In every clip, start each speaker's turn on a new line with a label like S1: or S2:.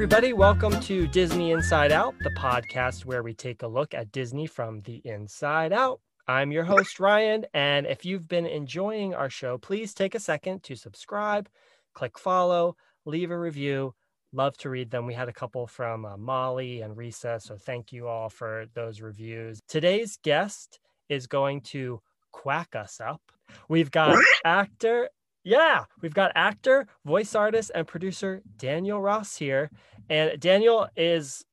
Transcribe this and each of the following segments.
S1: Everybody, welcome to Disney Inside Out, the podcast where we take a look at Disney from the inside out. I'm your host, Ryan, and if you've been enjoying our show, please take a second to subscribe, click follow, leave a review. Love to read them. We had a couple from uh, Molly and Risa, so thank you all for those reviews. Today's guest is going to quack us up. We've got actor yeah, we've got actor, voice artist, and producer Daniel Ross here. And Daniel is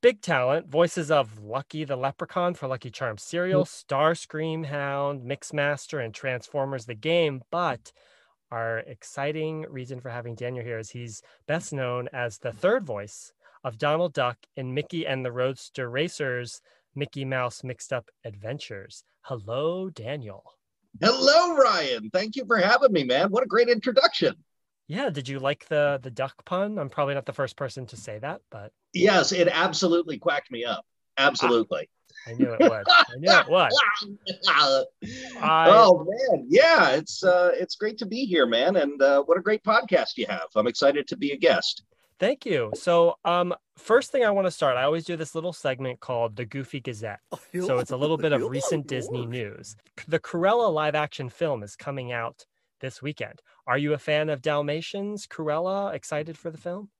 S1: big talent, voices of Lucky the Leprechaun for Lucky Charms cereal, mm-hmm. Starscream Hound, Mixmaster, and Transformers the game. But our exciting reason for having Daniel here is he's best known as the third voice of Donald Duck in Mickey and the Roadster Racers Mickey Mouse Mixed Up Adventures. Hello, Daniel.
S2: Hello, Ryan. Thank you for having me, man. What a great introduction.
S1: Yeah, did you like the the duck pun? I'm probably not the first person to say that, but
S2: yes, it absolutely quacked me up. Absolutely.
S1: I knew it would. I knew it would.
S2: I... Oh man, yeah, it's uh, it's great to be here, man, and uh, what a great podcast you have. I'm excited to be a guest.
S1: Thank you. So, um, first thing I want to start, I always do this little segment called the Goofy Gazette. So it's a little bit of recent Disney news. The Cruella live action film is coming out this weekend. Are you a fan of Dalmatians? Cruella? Excited for the film?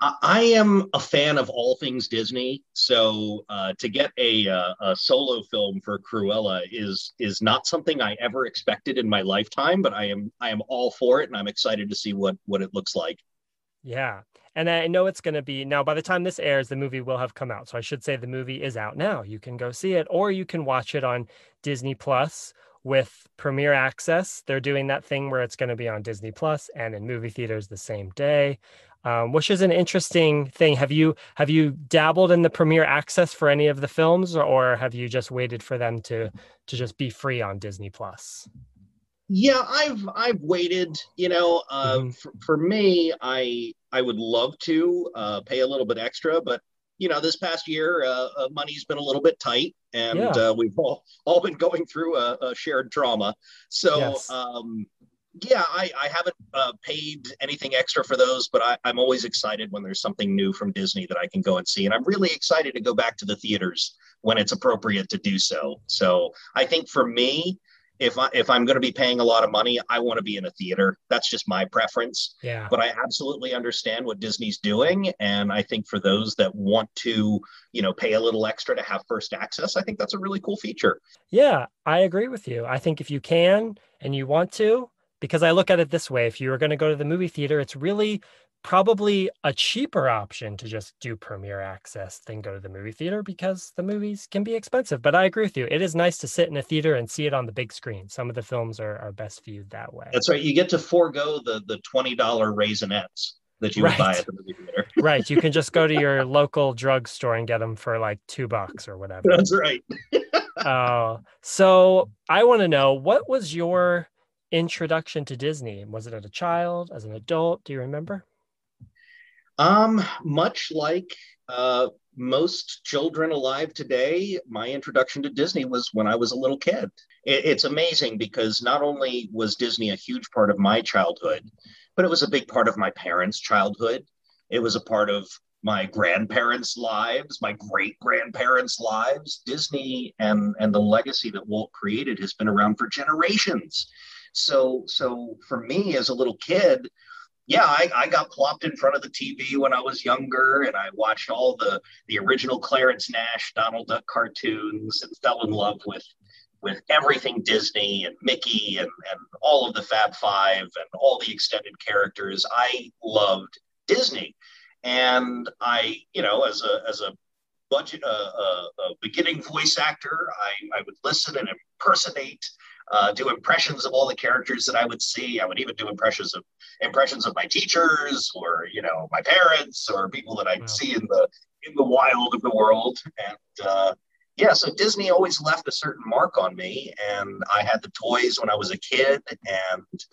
S2: I am a fan of all things Disney, so uh, to get a, uh, a, solo film for Cruella is is not something I ever expected in my lifetime. But I am I am all for it, and I'm excited to see what what it looks like.
S1: Yeah, and I know it's going to be now by the time this airs, the movie will have come out. So I should say the movie is out now. You can go see it, or you can watch it on Disney Plus with premiere access. They're doing that thing where it's going to be on Disney Plus and in movie theaters the same day. Um, which is an interesting thing. Have you have you dabbled in the premiere access for any of the films, or, or have you just waited for them to to just be free on Disney Plus?
S2: Yeah, I've I've waited. You know, uh, mm-hmm. for, for me, I I would love to uh, pay a little bit extra, but you know, this past year, uh, uh money's been a little bit tight, and yeah. Uh, we've all all been going through a, a shared trauma. So, yes. um, yeah, I, I haven't uh, paid anything extra for those, but I, I'm always excited when there's something new from Disney that I can go and see, and I'm really excited to go back to the theaters when it's appropriate to do so. So, I think for me, if I if I'm going to be paying a lot of money, I want to be in a theater. That's just my preference.
S1: Yeah.
S2: But I absolutely understand what Disney's doing, and I think for those that want to, you know, pay a little extra to have first access, I think that's a really cool feature.
S1: Yeah, I agree with you. I think if you can and you want to, because I look at it this way: if you are going to go to the movie theater, it's really probably a cheaper option to just do premiere access than go to the movie theater because the movies can be expensive. But I agree with you. It is nice to sit in a theater and see it on the big screen. Some of the films are, are best viewed that way.
S2: That's right. You get to forego the the twenty dollar Raisinets that you right. would buy at the movie theater.
S1: right. You can just go to your local drugstore and get them for like two bucks or whatever.
S2: That's right.
S1: uh, so I want to know what was your introduction to Disney? Was it as a child, as an adult? Do you remember?
S2: Um, much like uh, most children alive today, my introduction to Disney was when I was a little kid. It, it's amazing because not only was Disney a huge part of my childhood, but it was a big part of my parents' childhood. It was a part of my grandparents' lives, my great grandparents' lives. Disney and and the legacy that Walt created has been around for generations. So so for me as a little kid, yeah, I, I, got plopped in front of the TV when I was younger, and I watched all the the original Clarence Nash, Donald Duck cartoons, and fell in love with with everything Disney and Mickey and and all of the Fab Five and all the extended characters. I loved Disney, and I, you know, as a as a budget, uh, uh, a beginning voice actor, I, I would listen and impersonate uh, do impressions of all the characters that I would see. I would even do impressions of impressions of my teachers or you know my parents or people that I'd wow. see in the in the wild of the world. And uh, yeah, so Disney always left a certain mark on me. And I had the toys when I was a kid, and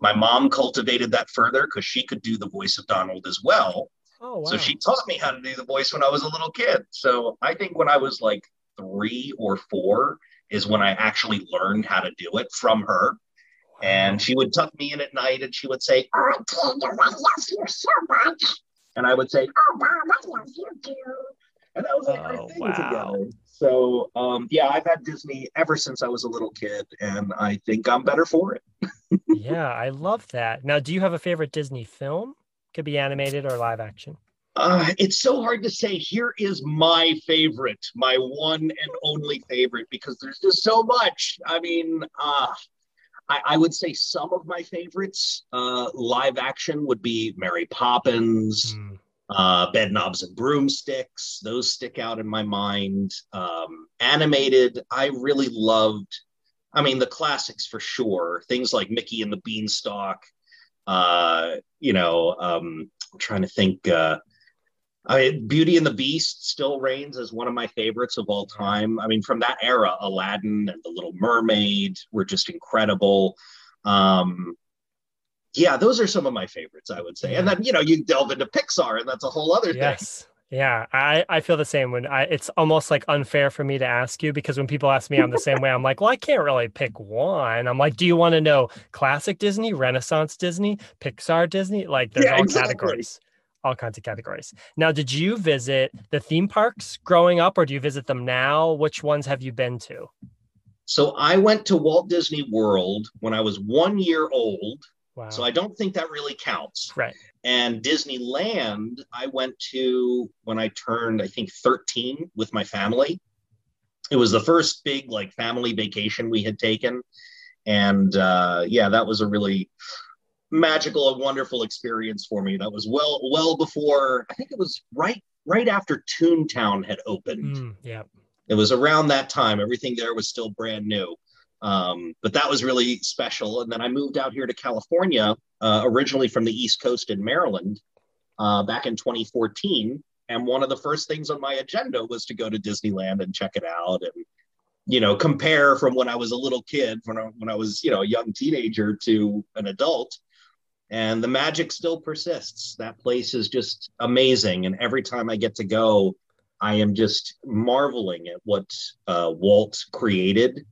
S2: my mom cultivated that further because she could do the voice of Donald as well. Oh, wow. So she taught me how to do the voice when I was a little kid. So I think when I was like three or four, is when I actually learned how to do it from her. And she would tuck me in at night and she would say, Oh, Daniel, I love you so much. and I would say, "Oh, mom, I love you too," and that was like our
S1: Oh,
S2: thing
S1: wow.
S2: together. So um, yeah, I've had Disney ever since I was a little kid, and I think I'm better for it.
S1: Yeah, I love that. Now, do you have a favorite Disney film? Could be animated or live action.
S2: Uh, it's so hard to say. Here is my favorite, my one and only favorite, because there's just so much. I mean, uh, I, I would say some of my favorites uh, live action would be Mary Poppins,
S1: Hmm.
S2: uh, Bedknobs and Broomsticks. Those stick out in my mind. Um, animated, I really loved. I mean, the classics for sure. Things like Mickey and the Beanstalk. Uh, you know, um, I'm trying to think. Uh, I mean, Beauty and the Beast still reigns as one of my favorites of all time. I mean, from that era, Aladdin and The Little Mermaid were just incredible. Um, yeah, those are some of my favorites, I would say. And then, you know, you delve into Pixar, and that's a whole other thing.
S1: Yeah, I, I feel the same when I it's almost like unfair for me to ask you because when people ask me I'm the same way. I'm like, well, I can't really pick one. I'm like, do you want to know classic Disney, Renaissance Disney, Pixar Disney? Like there's
S2: Yeah,
S1: all
S2: exactly.
S1: categories. All kinds of categories. Now, did you visit the theme parks growing up or do you visit them now? Which ones have you been to?
S2: So I went to Walt Disney World when I was one year old.
S1: Wow.
S2: So I don't think that really counts.
S1: right.
S2: And Disneyland, I went to when I turned, I think, 13 with my family. It was the first big like family vacation we had taken. And uh, yeah, that was a really magical and wonderful experience for me. That was well, well before, I think it was right, right after Toontown had opened.
S1: Mm, yeah.
S2: It was around that time. Everything there was still brand new. Um, but that was really special. And then I moved out here to California, uh, originally from the East Coast in Maryland, uh, back in 2014. And one of the first things on my agenda was to go to Disneyland and check it out and, you know, compare from when I was a little kid, when I, when I was, you know, a young teenager to an adult. And the magic still persists. That place is just amazing. And every time I get to go, I am just marveling at what uh, Walt created,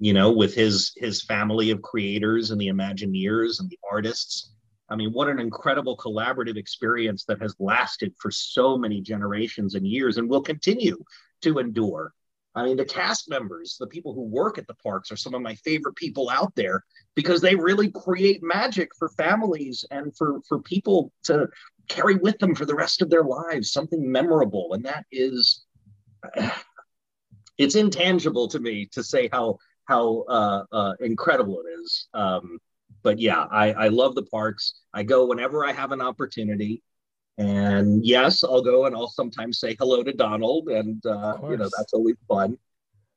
S2: you know, with his his family of creators and the Imagineers and the artists. I mean, what an incredible collaborative experience that has lasted for so many generations and years and will continue to endure. I mean, the cast members, the people who work at the parks, are some of my favorite people out there because they really create magic for families and for for people to carry with them for the rest of their lives something memorable. And that is it's intangible to me to say how how uh, uh, incredible it is. Um, but yeah I, I love the parks. I go whenever i have an opportunity and yes i'll go and i'll sometimes say hello to donald and uh, you know that's always fun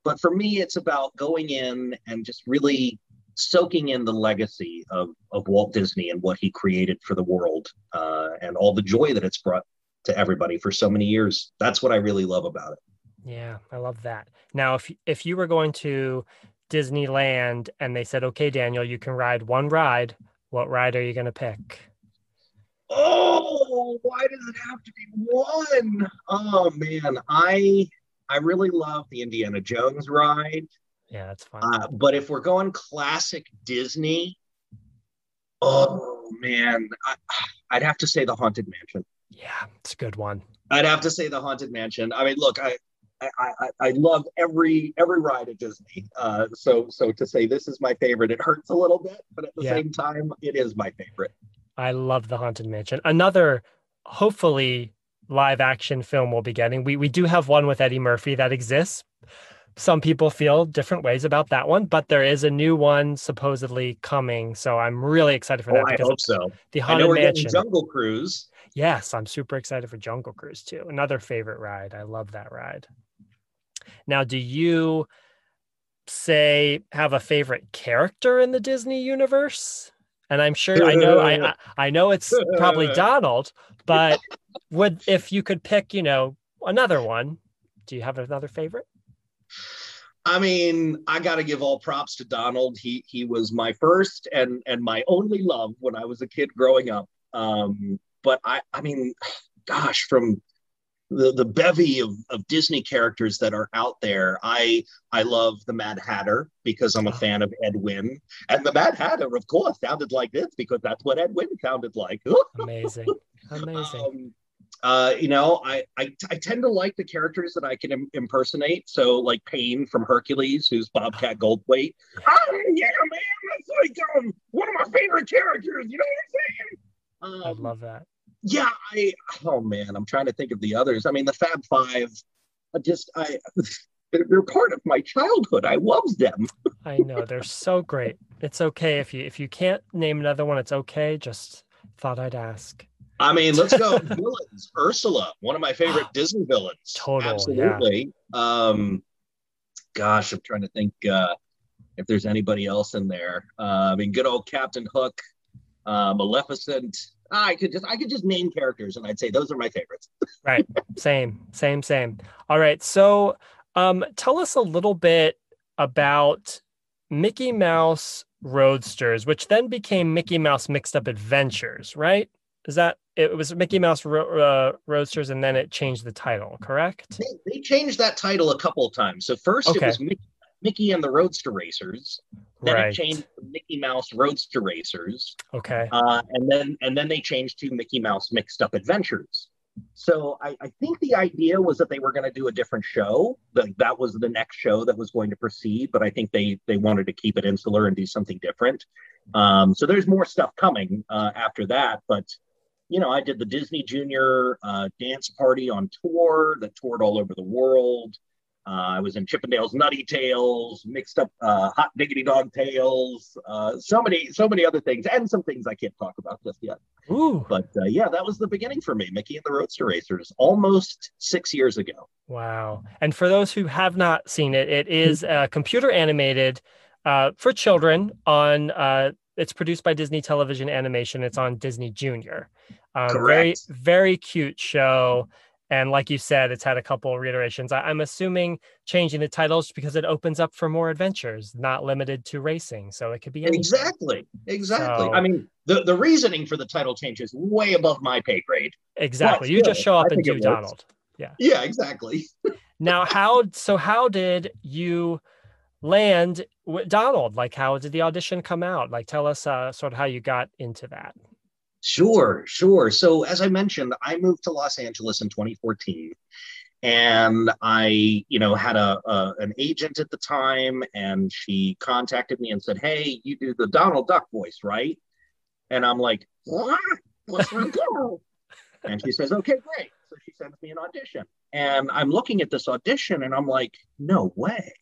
S2: but for me it's about going in and just really soaking in the legacy of, of Walt Disney and what he created for the world uh, and all the joy that it's brought to everybody for so many years. That's what I really love about it.
S1: Yeah, I love that. Now, if if you were going to Disneyland and they said, "Okay, Daniel, you can ride one ride," what ride are you going to pick?
S2: Oh, why does it have to be one? Oh man, I I really love the Indiana Jones ride.
S1: Yeah, that's fine.
S2: Uh, but if we're going classic Disney, oh man, I, I'd have to say the Haunted Mansion.
S1: yeah, it's a good one.
S2: I'd have to say the Haunted Mansion. I mean, look, I I, I, I love every every ride at Disney. Uh, so so to say this is my favorite, it hurts a little bit, but at the
S1: Yeah.
S2: same time, it is my favorite.
S1: I love the Haunted Mansion. Another, hopefully, live action film we'll be getting. We we do have one with Eddie Murphy that exists. Some people feel different ways about that one, but there is a new one supposedly coming. So I'm really excited for
S2: Oh,
S1: that
S2: I
S1: because
S2: hope so.
S1: the
S2: I know
S1: Haunted
S2: we're
S1: Mansion.
S2: Jungle Cruise.
S1: Yes, I'm super excited for Jungle Cruise too. Another favorite ride. I love that ride. Now, do you say have a favorite character in the Disney universe? And I'm sure I know I I, know it's probably Donald, but would if you could pick, you know, another one, do you have another favorite?
S2: I mean, I got to give all props to Donald. He he was my first and and my only love when I was a kid growing up. Um, but I I mean, gosh, from the, the bevy of, of Disney characters that are out there. I I love the Mad Hatter because I'm a oh. fan of Ed Wynn. And the Mad Hatter, of course, sounded like this because that's what Ed Wynn sounded like.
S1: Amazing. Amazing. Um,
S2: uh, you know, I, I, I tend to like the characters that I can Im- impersonate. So, like Pain from Hercules, who's Bobcat Goldthwait. Oh yeah, man, that's like um, one of my favorite characters. You know what
S1: I'm saying? Um, I love that.
S2: Yeah, I. Oh man, I'm trying to think of the others. I mean, the Fab Five. I just I. They're part of my childhood. I love them.
S1: I know they're so great. It's okay if you if you can't name another one. It's okay. Just thought I'd ask.
S2: I mean, let's go villains. Ursula, one of my favorite Disney villains.
S1: Total,
S2: absolutely. Yeah. Um, gosh, I'm trying to think uh, if there's anybody else in there. Uh, I mean, good old Captain Hook, uh, Maleficent. I could just I could just name characters and I'd say those are my favorites.
S1: right. Same. Same. Same. All right. So, um, tell us a little bit about Mickey Mouse Roadsters, which then became Mickey Mouse Mixed Up Adventures, right? Is that it was Mickey Mouse Ro- uh, Roadsters, and then it changed the title, correct?
S2: They, they, changed that title a couple of times. So first okay. it was Mickey, Mickey, and the Roadster Racers. Then right. it changed to Mickey Mouse Roadster Racers.
S1: Okay.
S2: Uh, and then and then they changed to Mickey Mouse Mixed Up Adventures. So I, I think the idea was that they were going to do a different show. That that was the next show that was going to proceed. But I think they they wanted to keep it insular and do something different. Um, so there's more stuff coming uh, after that. But you know, I did the Disney Junior uh, dance party on tour that toured all over the world. Uh, I was in Chip 'n' Dale's Nutty Tales, mixed up uh, Hot Diggity Dog Tales, uh, so many, so many other things, and some things I can't talk about just yet.
S1: Ooh.
S2: But uh, yeah, that was the beginning for me, Mickey and the Roadster Racers, almost six years ago.
S1: Wow! And for those who have not seen it, it is uh, computer animated uh, for children on it's produced by Disney Television Animation. It's on Disney Junior. Um, very very cute show. And like you said, it's had a couple reiterations. I, am assuming changing the titles because it opens up for more adventures, not limited to racing. So it could be anything.
S2: exactly, exactly. So, I mean, the, the reasoning for the title change is way above my pay grade.
S1: Exactly. You just show up and do Donald. Yeah.
S2: Yeah, exactly.
S1: now, how? So how did you? land with Donald? Like, how did the audition come out? Like, tell us uh, sort of how you got into that.
S2: Sure, sure. So, as I mentioned, I moved to Los Angeles in 2014, and I, you know, had a, a an agent at the time, and she contacted me and said, "Hey, you do the Donald Duck voice, right?" And I'm like, "What? What's wrong?" and she says, "Okay, great." So she sends me an audition, and I'm looking at this audition, and I'm like, "No way."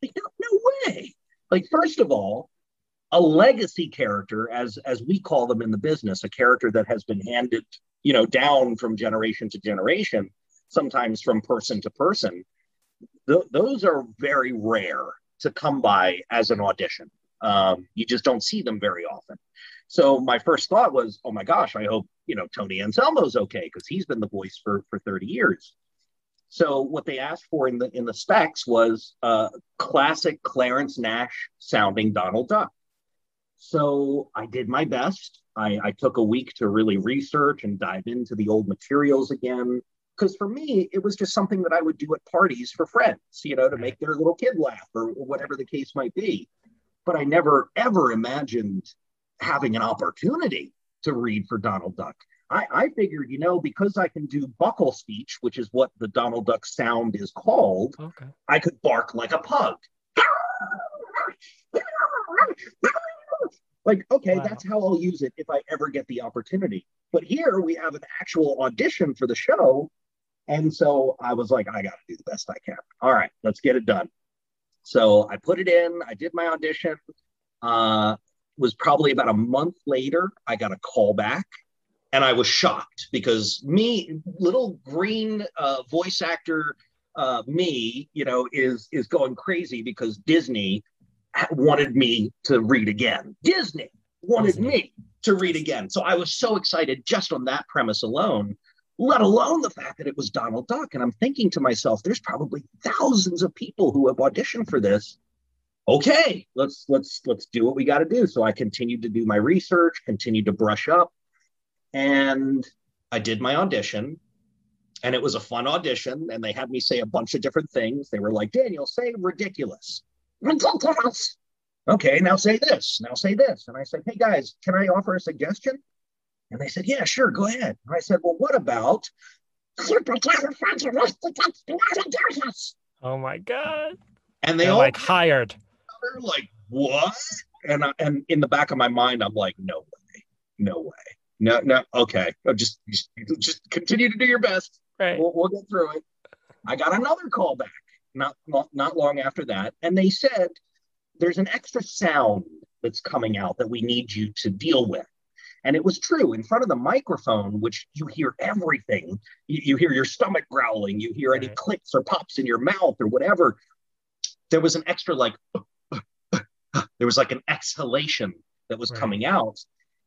S2: Like, no, no way. Like, first of all, a legacy character, as as we call them in the business, a character that has been handed, you know, down from generation to generation, sometimes from person to person. Th- those are very rare to come by as an audition. Um, you just don't see them very often. So my first thought was, oh my gosh, I hope you know Tony Anselmo's okay because he's been the voice for for 30 years. So what they asked for in the in the specs was uh, classic Clarence Nash sounding Donald Duck. So I did my best. I, I took a week to really research and dive into the old materials again. Because for me, it was just something that I would do at parties for friends, you know, to make their little kid laugh or whatever the case might be. But I never ever imagined having an opportunity to read for Donald Duck. I, I figured, you know, because I can do buccal speech, which is what the Donald Duck sound is called, okay. I could bark like a pug. Like, okay, wow. that's how I'll use it if I ever get the opportunity. But here we have an actual audition for the show. And so I was like, I got to do the best I can. All right, let's get it done. So I put it in, I did my audition. Uh, was probably about a month later, I got a call back and I was shocked because me, little green uh, voice actor, uh, me, you know, is is going crazy because Disney wanted me to read again. Disney wanted Disney. me to read again, so I was so excited just on that premise alone. Let alone the fact that it was Donald Duck, and I'm thinking to myself, there's probably thousands of people who have auditioned for this. Okay, let's let's let's do what we got to do. So I continued to do my research, continued to brush up, and I did my audition. and it was a fun audition. And they had me say a bunch of different things. They were like, Daniel, say ridiculous. Ridiculous. Okay, now say this. Now say this. And I said, Hey guys, can I offer a suggestion? And they said, Yeah, sure, go ahead. And I said, Well, what about
S1: Oh my god!
S2: And they
S1: They're
S2: all
S1: like hired.
S2: They're like, what? And I, and in the back of my mind, I'm like, no way, no way, no, no. Okay, No, just just, just continue to do your best.
S1: Right.
S2: We'll, we'll get through it. I got another call back not not not long after that, and they said there's an extra sound that's coming out that we need you to deal with. And it was true in front of the microphone, which you hear everything. You, you hear your stomach growling, you hear any
S1: Right.
S2: clicks or pops in your mouth or whatever. There was an extra like there was like an exhalation that was
S1: Right.
S2: coming out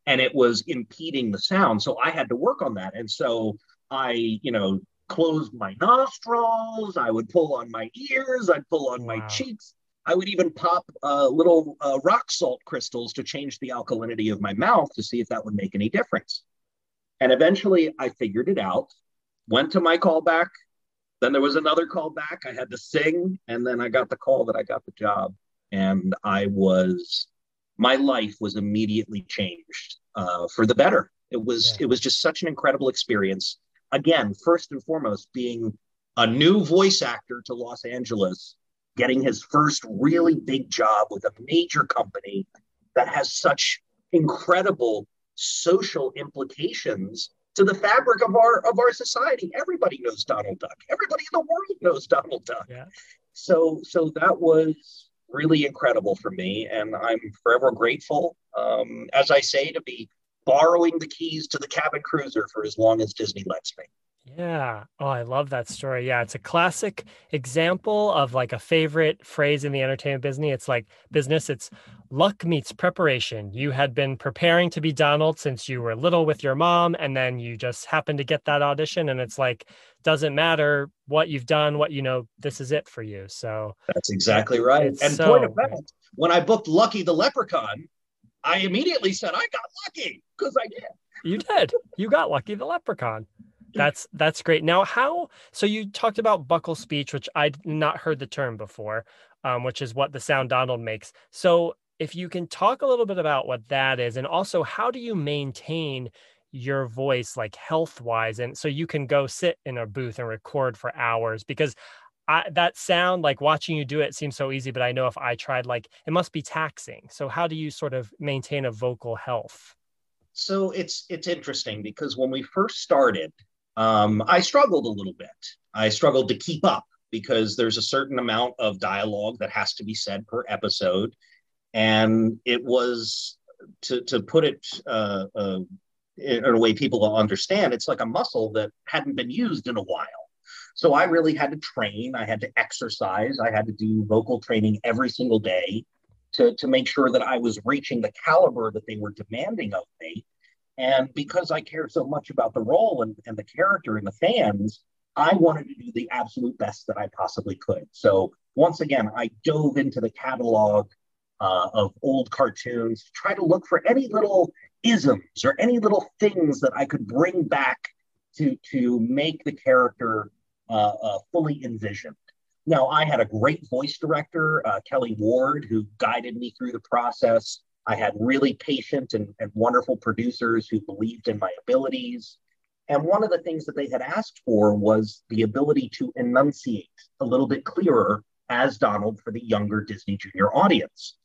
S2: and it was impeding the sound. So I had to work on that. And so I, you know, closed my nostrils, I would pull on my ears, I'd pull on my cheeks. I would even pop uh, little uh, rock salt crystals to change the alkalinity of my mouth to see if that would make any difference. And eventually I figured it out, went to my callback. Then there was another callback. I had to sing. And then I got the call that I got the job. And I was, my life was immediately changed uh, for the better. It was,
S1: Yeah.
S2: it was just such an incredible experience. Again, first and foremost, being a new voice actor to Los Angeles getting his first really big job with a major company that has such incredible social implications to the fabric of our of our society. Everybody knows Donald Duck. Everybody in the world knows Donald Duck.
S1: Yeah.
S2: So so that was really incredible for me, and I'm forever grateful. Um, as I say, to be borrowing the keys to the cabin cruiser for as long as Disney lets me.
S1: Yeah. Oh, I love that story. Yeah, it's a classic example of like a favorite phrase in the entertainment business. It's like business, it's luck meets preparation. You had been preparing to be Donald since you were little with your mom, and then you just happened to get that audition. And it's like, doesn't matter what you've done, what you know, this is it for you. So,
S2: That's exactly right. And
S1: so
S2: point of fact, when I booked Lucky the Leprechaun, I immediately said I got lucky because I did.
S1: You did. You got Lucky the Leprechaun. That's that's great. Now, how? So you talked about buccal speech, which I'd not heard the term before, um, which is what the sound Donald makes. So if you can talk a little bit about what that is, and also how do you maintain your voice like health wise, and so you can go sit in a booth and record for hours because. I, that sound like watching you do it seems so easy, but I know if I tried, like it must be taxing. So, how do you sort of maintain a vocal health?
S2: So it's it's interesting because when we first started, um, I struggled a little bit. I struggled to keep up because there's a certain amount of dialogue that has to be said per episode, and it was to to put it uh, uh, in a way people will understand. It's like a muscle that hadn't been used in a while. So I really had to train. I had to exercise. I had to do vocal training every single day to to make sure that I was reaching the caliber that they were demanding of me. And because I care so much about the role and, and the character and the fans, I wanted to do the absolute best that I possibly could. So once again, I dove into the catalog uh, of old cartoons to try to look for any little isms or any little things that I could bring back to to make the character fully envisioned. Now, I had a great voice director, uh, Kelly Ward, who guided me through the process. I had really patient and, and wonderful producers who believed in my abilities. And one of the things that they had asked for was the ability to enunciate a little bit clearer as Donald for the younger Disney Junior audience.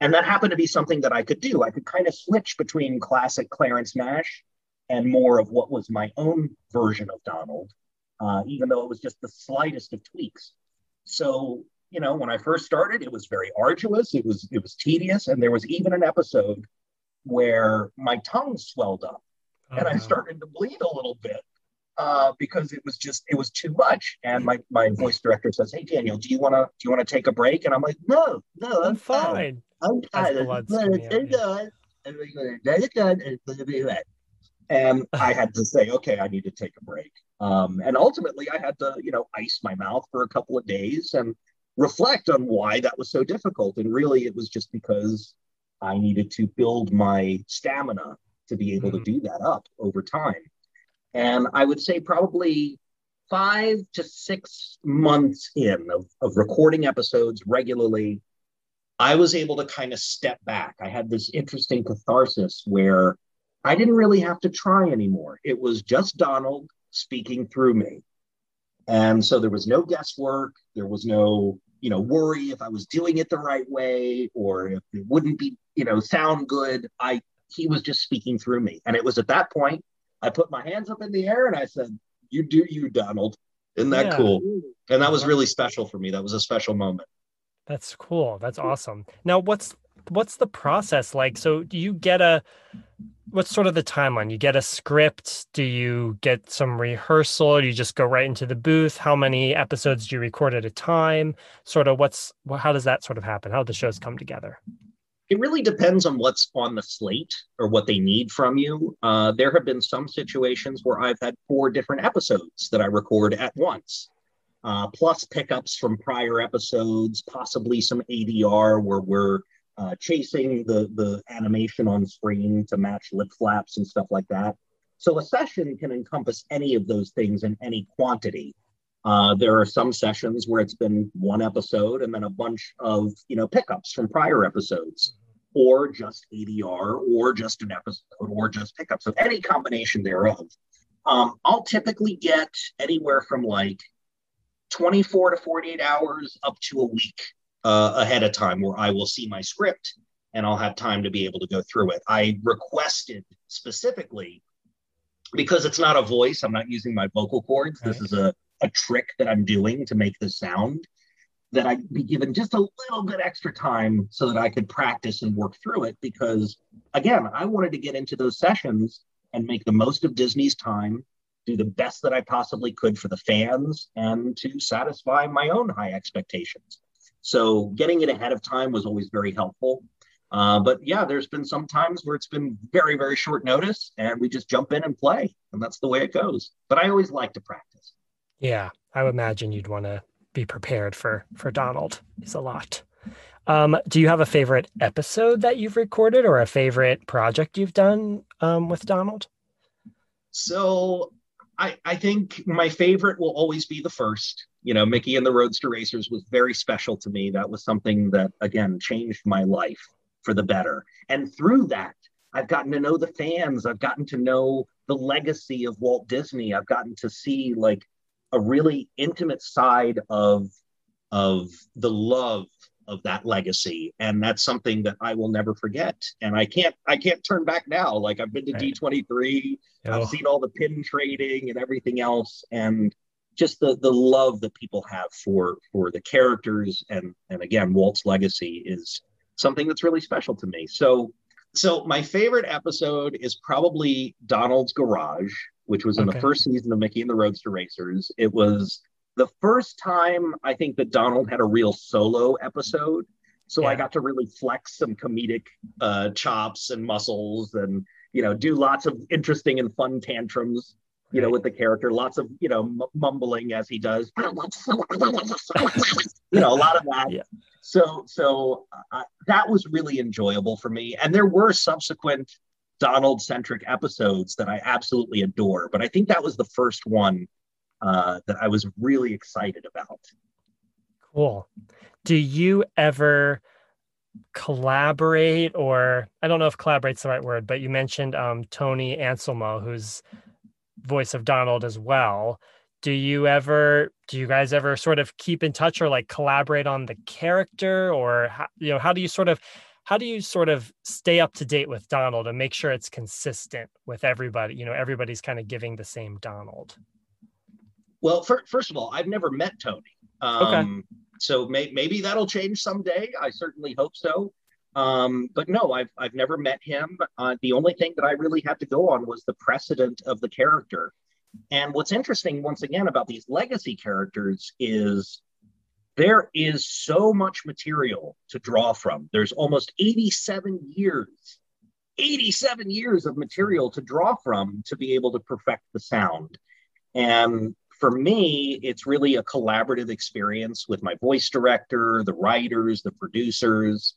S2: And that happened to be something that I could do. I could kind of switch between classic Clarence Nash and more of what was my own version of Donald, uh, even though it was just the slightest of tweaks. So, you know, when I first started, it was very arduous. It was it was tedious, and there was even an episode where my tongue swelled up and I
S1: Uh,
S2: started to bleed a little bit uh, because it was just it was too much. And my my voice director says, "Hey Daniel, do you want to do you want to take a break?" And I'm like, "No, no,
S1: I'm fine.
S2: I'm
S1: As
S2: tired. And we're gonna let it go, and it's gonna be right." And I had to say, "Okay, I need to take a break." Um, and ultimately, I had to, you know, ice my mouth for a couple of days and reflect on why that was so difficult. And really, it was just because I needed to build my stamina to be able
S1: Mhm.
S2: to do that up over time. And I would say probably five to six months in of, of recording episodes regularly, I was able to kind of step back. I had this interesting catharsis where I didn't really have to try anymore. It was just Donald speaking through me. And so there was no guesswork. There was no, you know, worry if I was doing it the right way or if it wouldn't be, you know, sound good. I he was just speaking through me. And it was at that point I put my hands up in the air and I said, You do you, Donald. Isn't that yeah. cool? And that was really special for me. That was a special moment.
S1: That's cool. That's mm-hmm. awesome. Now what's what's the process like? So do you get a what's sort of the timeline? You get a script? Do you get some rehearsal? Do you just go right into the booth? How many episodes do you record at a time? Sort of what's how does that sort of happen? How do the shows come together?
S2: It really depends on what's on the slate or what they need from you. Uh, there have been some situations where I've had four different episodes that I record at once, uh, plus pickups from prior episodes, possibly some ADR where we're uh, chasing the the animation on screen to match lip flaps and stuff like that. So a session can encompass any of those things in any quantity. Uh, there are some sessions where it's been one episode and then a bunch of you know pickups from prior episodes, or just ADR, or just an episode, or just pickups of any combination thereof. Um, I'll typically get anywhere from like 24 to 48 hours up to a week uh, ahead of time where I will see my script and I'll have time to be able to go through it. I requested specifically because it's not a voice, I'm not using my vocal cords. This is a, a trick that I'm doing to make the sound that I be given just a little bit extra time so that I could practice and work through it. Because again, I wanted to get into those sessions and make the most of Disney's time, do the best that I possibly could for the fans, and to satisfy my own high expectations. So getting it ahead of time was always very helpful. Uh, but yeah, there's been some times where it's been very, very short notice and we just jump in and play. And that's the way it goes. But I always like to practice.
S1: Yeah, I would imagine you'd want to be prepared for for Donald. It's a lot. Um, do you have a favorite episode that you've recorded or a favorite project you've done um, with Donald?
S2: So I, I think my favorite will always be the first. You know, Mickey and the Roadster Racers was very special to me. That was something that, again, changed my life for the better. And through that, I've gotten to know the fans. I've gotten to know the legacy of Walt Disney. I've gotten to see like a really intimate side of of the love of that legacy. And that's something that i will never forget. And i can't i can't turn back now. Like i've been to right. d23 oh. i've seen all the pin trading and everything else. And just the the love that people have for for the characters. And and again walt's legacy is something that's really special to me. So so my favorite episode is probably donald's garage which was in okay. the first season of mickey and the roadster racers. It was the first time I think that Donald had a real solo episode. So yeah. I got to really flex some comedic uh, chops and muscles and, you know, do lots of interesting and fun tantrums, you right. know, with the character, lots of, you know, m- mumbling as he does, you know, a lot of that. Yeah. So, so uh, that was really enjoyable for me. And there were subsequent Donald centric episodes that I absolutely adore, but I think that was the first one uh, that I was really excited about.
S1: Cool. Do you ever collaborate, or I don't know if collaborate's the right word, but you mentioned um, Tony Anselmo, who's voice of Donald as well. Do you ever, do you guys ever sort of keep in touch or like collaborate on the character, or how, you know, how do you sort of how do you sort of stay up to date with Donald and make sure it's consistent with everybody? You know, everybody's kind of giving the same Donald.
S2: Well, for, first of all, I've never met Tony. Um, okay. So may, maybe that'll change someday. I certainly hope so. Um, but no, I've I've never met him. Uh, the only thing that I really had to go on was the precedent of the character. And what's interesting, once again, about these legacy characters is there is so much material to draw from. There's almost 87 years, 87 years of material to draw from to be able to perfect the sound. And for me, it's really a collaborative experience with my voice director, the writers, the producers.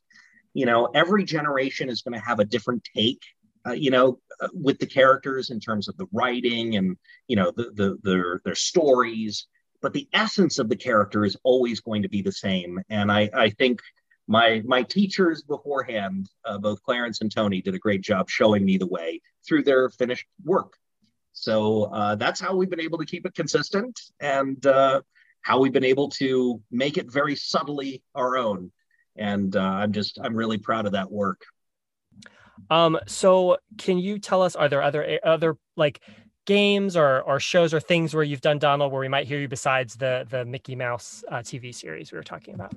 S2: You know, every generation is going to have a different take. Uh, you know, with the characters in terms of the writing and you know the, the their their stories but the essence of the character is always going to be the same and i i think my my teachers beforehand uh, both clarence and tony did a great job showing me the way through their finished work so uh, that's how we've been able to keep it consistent and uh, how we've been able to make it very subtly our own and uh, i'm just i'm really proud of that work
S1: um, so can you tell us, are there other, other like games or, or shows or things where you've done Donald where we might hear you besides the, the Mickey Mouse uh, TV series we were talking about?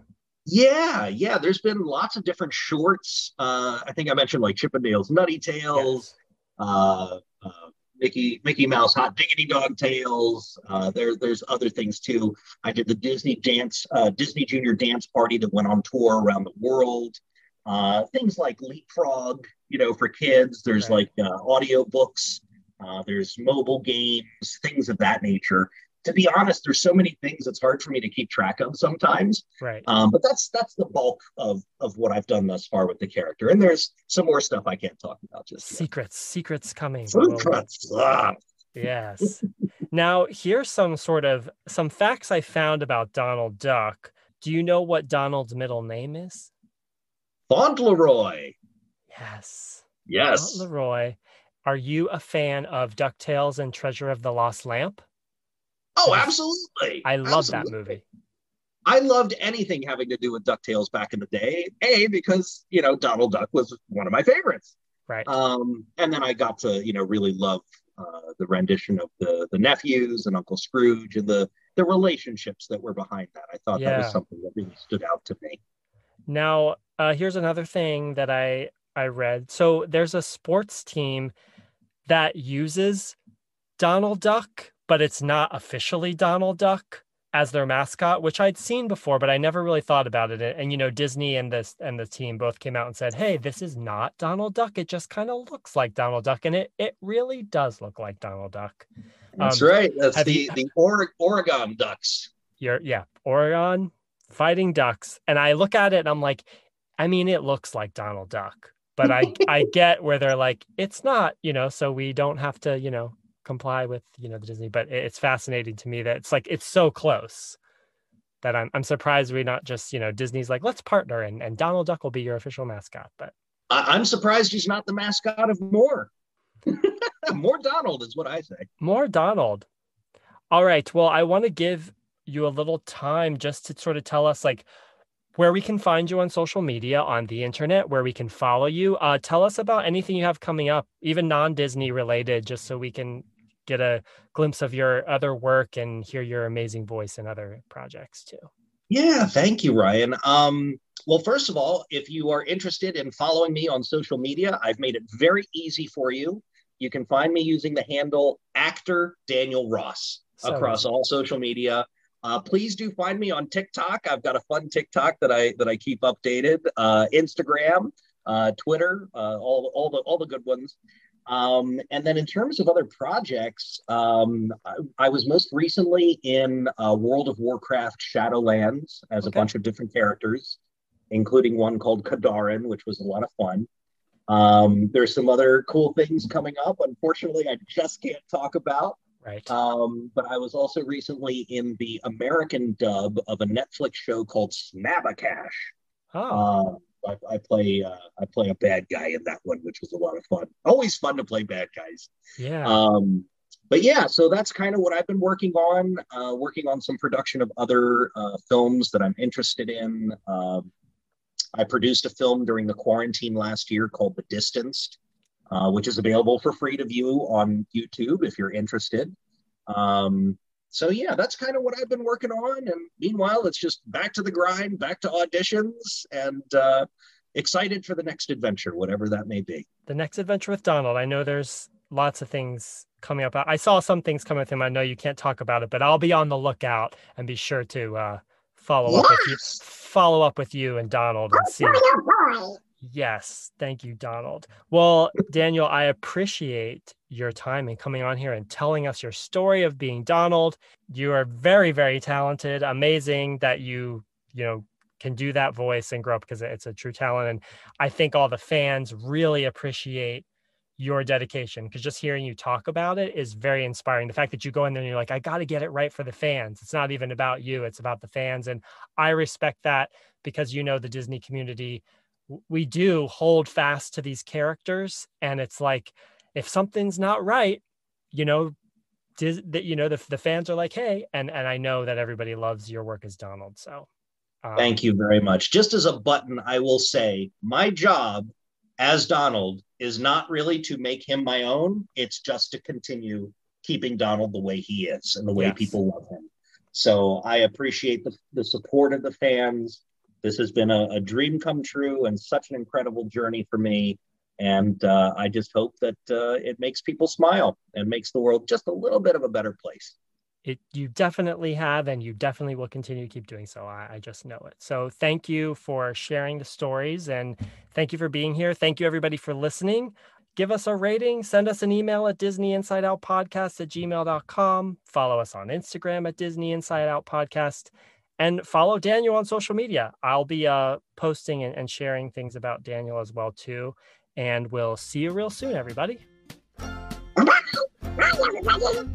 S2: Yeah, yeah. There's been lots of different shorts. Uh, I think I mentioned like Chip 'n' Dale's Nutty Tales, yes. Mickey Mickey Mouse Hot Diggity Dog Tales. Uh, there, there's other things too. I did the Disney dance, uh, Disney Junior Dance Party that went on tour around the world. Uh, things like Leapfrog, you know, for kids. There's right. like uh, audio books. Uh, there's mobile games, things of that nature. To be honest, there's so many things it's hard for me to keep track of sometimes.
S1: Right.
S2: Um, but that's that's the bulk of of what I've done thus far with the character. And there's some more stuff I can't talk about just
S1: secrets. Yet. Secrets coming.
S2: Secrets. Ah.
S1: Yes. now here's some sort of some facts I found about Donald Duck. Do you know what Donald's middle name is?
S2: Fauntleroy.
S1: Yes.
S2: Yes.
S1: Fauntleroy. Are you a fan of DuckTales and Treasure of the Lost Lamp?
S2: Oh, absolutely.
S1: I love that movie.
S2: I loved anything having to do with DuckTales back in the day. A, because, you know, Donald Duck was one of my favorites.
S1: Right.
S2: Um, and then I got to, you know, really love uh, the rendition of the the nephews and Uncle Scrooge and the the relationships that were behind that. I thought yeah. that was something that really stood out to me.
S1: Now, uh, here's another thing that I I read. So there's a sports team that uses Donald Duck, but it's not officially Donald Duck as their mascot, which I'd seen before, but I never really thought about it. And you know, Disney and this and the team both came out and said, "Hey, this is not Donald Duck. It just kind of looks like Donald Duck, and it it really does look like Donald Duck."
S2: That's um, right. That's the you, the Oregon Ducks.
S1: You're yeah, Oregon fighting ducks and i look at it and i'm like i mean it looks like donald duck but i i get where they're like it's not you know so we don't have to you know comply with you know the disney but it's fascinating to me that it's like it's so close that i'm, I'm surprised we're not just you know disney's like let's partner and, and donald duck will be your official mascot but
S2: i'm surprised he's not the mascot of more. More donald is what i say
S1: more donald. All right well i want to give you a little time just to sort of tell us like where we can find you on social media on the internet where we can follow you. Uh, tell us about anything you have coming up even non-disney related just so we can get a glimpse of your other work and hear your amazing voice in other projects too
S2: yeah thank you ryan um, well first of all if you are interested in following me on social media i've made it very easy for you you can find me using the handle actor daniel ross so across all social media uh, please do find me on TikTok. I've got a fun TikTok that I that I keep updated. Uh, Instagram, uh, Twitter, uh, all all the all the good ones. Um, and then in terms of other projects, um, I, I, was most recently in uh, World of Warcraft Shadowlands as okay. a bunch of different characters, including one called Kadarin, which was a lot of fun. Um, there's some other cool things coming up. Unfortunately, I just can't talk about.
S1: Right.
S2: Um, but I was also recently in the American dub of a Netflix show called Snabba Cash.
S1: Oh.
S2: Uh, I, I, play uh, I play a bad guy in that one, which was a lot of fun. Always fun to play bad guys.
S1: Yeah.
S2: Um, but yeah, so that's kind of what I've been working on. Uh, working on some production of other uh, films that I'm interested in. Um, I produced a film during the quarantine last year called The Distanced, uh, which is available for free to view on YouTube if you're interested. Um, so yeah, that's kind of what I've been working on. And meanwhile, it's just back to the grind, back to auditions, and uh, excited for the next adventure, whatever that may be.
S1: The next adventure with Donald. I know there's lots of things coming up. I saw some things coming with him. I know you can't talk about it, but I'll be on the lookout and be sure to uh, follow yes! up with you. Follow up with you and Donald and see. Yes, thank you, Donald. Well, Daniel, I appreciate your time and coming on here and telling us your story of being Donald. You are very, very talented. Amazing that you, you know, can do that voice and grow up because it's a true talent. And I think all the fans really appreciate your dedication because just hearing you talk about it is very inspiring. The fact that you go in there and you're like, I got to get it right for the fans. It's not even about you, it's about the fans. And I respect that because you know the Disney community, we do hold fast to these characters. And it's like, if something's not right, you know, that you know the, the fans are like hey and and i know that everybody loves your work as donald so
S2: um, thank you very much just as a button i will say my job as donald is not really to make him my own. It's just to continue keeping Donald the way he is and the way yes. people love him. So I appreciate the, the support of the fans. This has been a, a dream come true and such an incredible journey for me. And uh, I just hope that uh, it makes people smile and makes the world just a little bit of a better place.
S1: It you definitely have and you definitely will continue to keep doing so. I, I, just know it. So thank you for sharing the stories and thank you for being here. Thank you everybody for listening. Give us a rating. Send us an email at disney inside out podcast at gmail.com follow us on instagram at disney inside out podcast and follow daniel on social media. I'll be uh, posting and, and sharing things about daniel as well too. And we'll see you real soon everybody. Bye, everybody.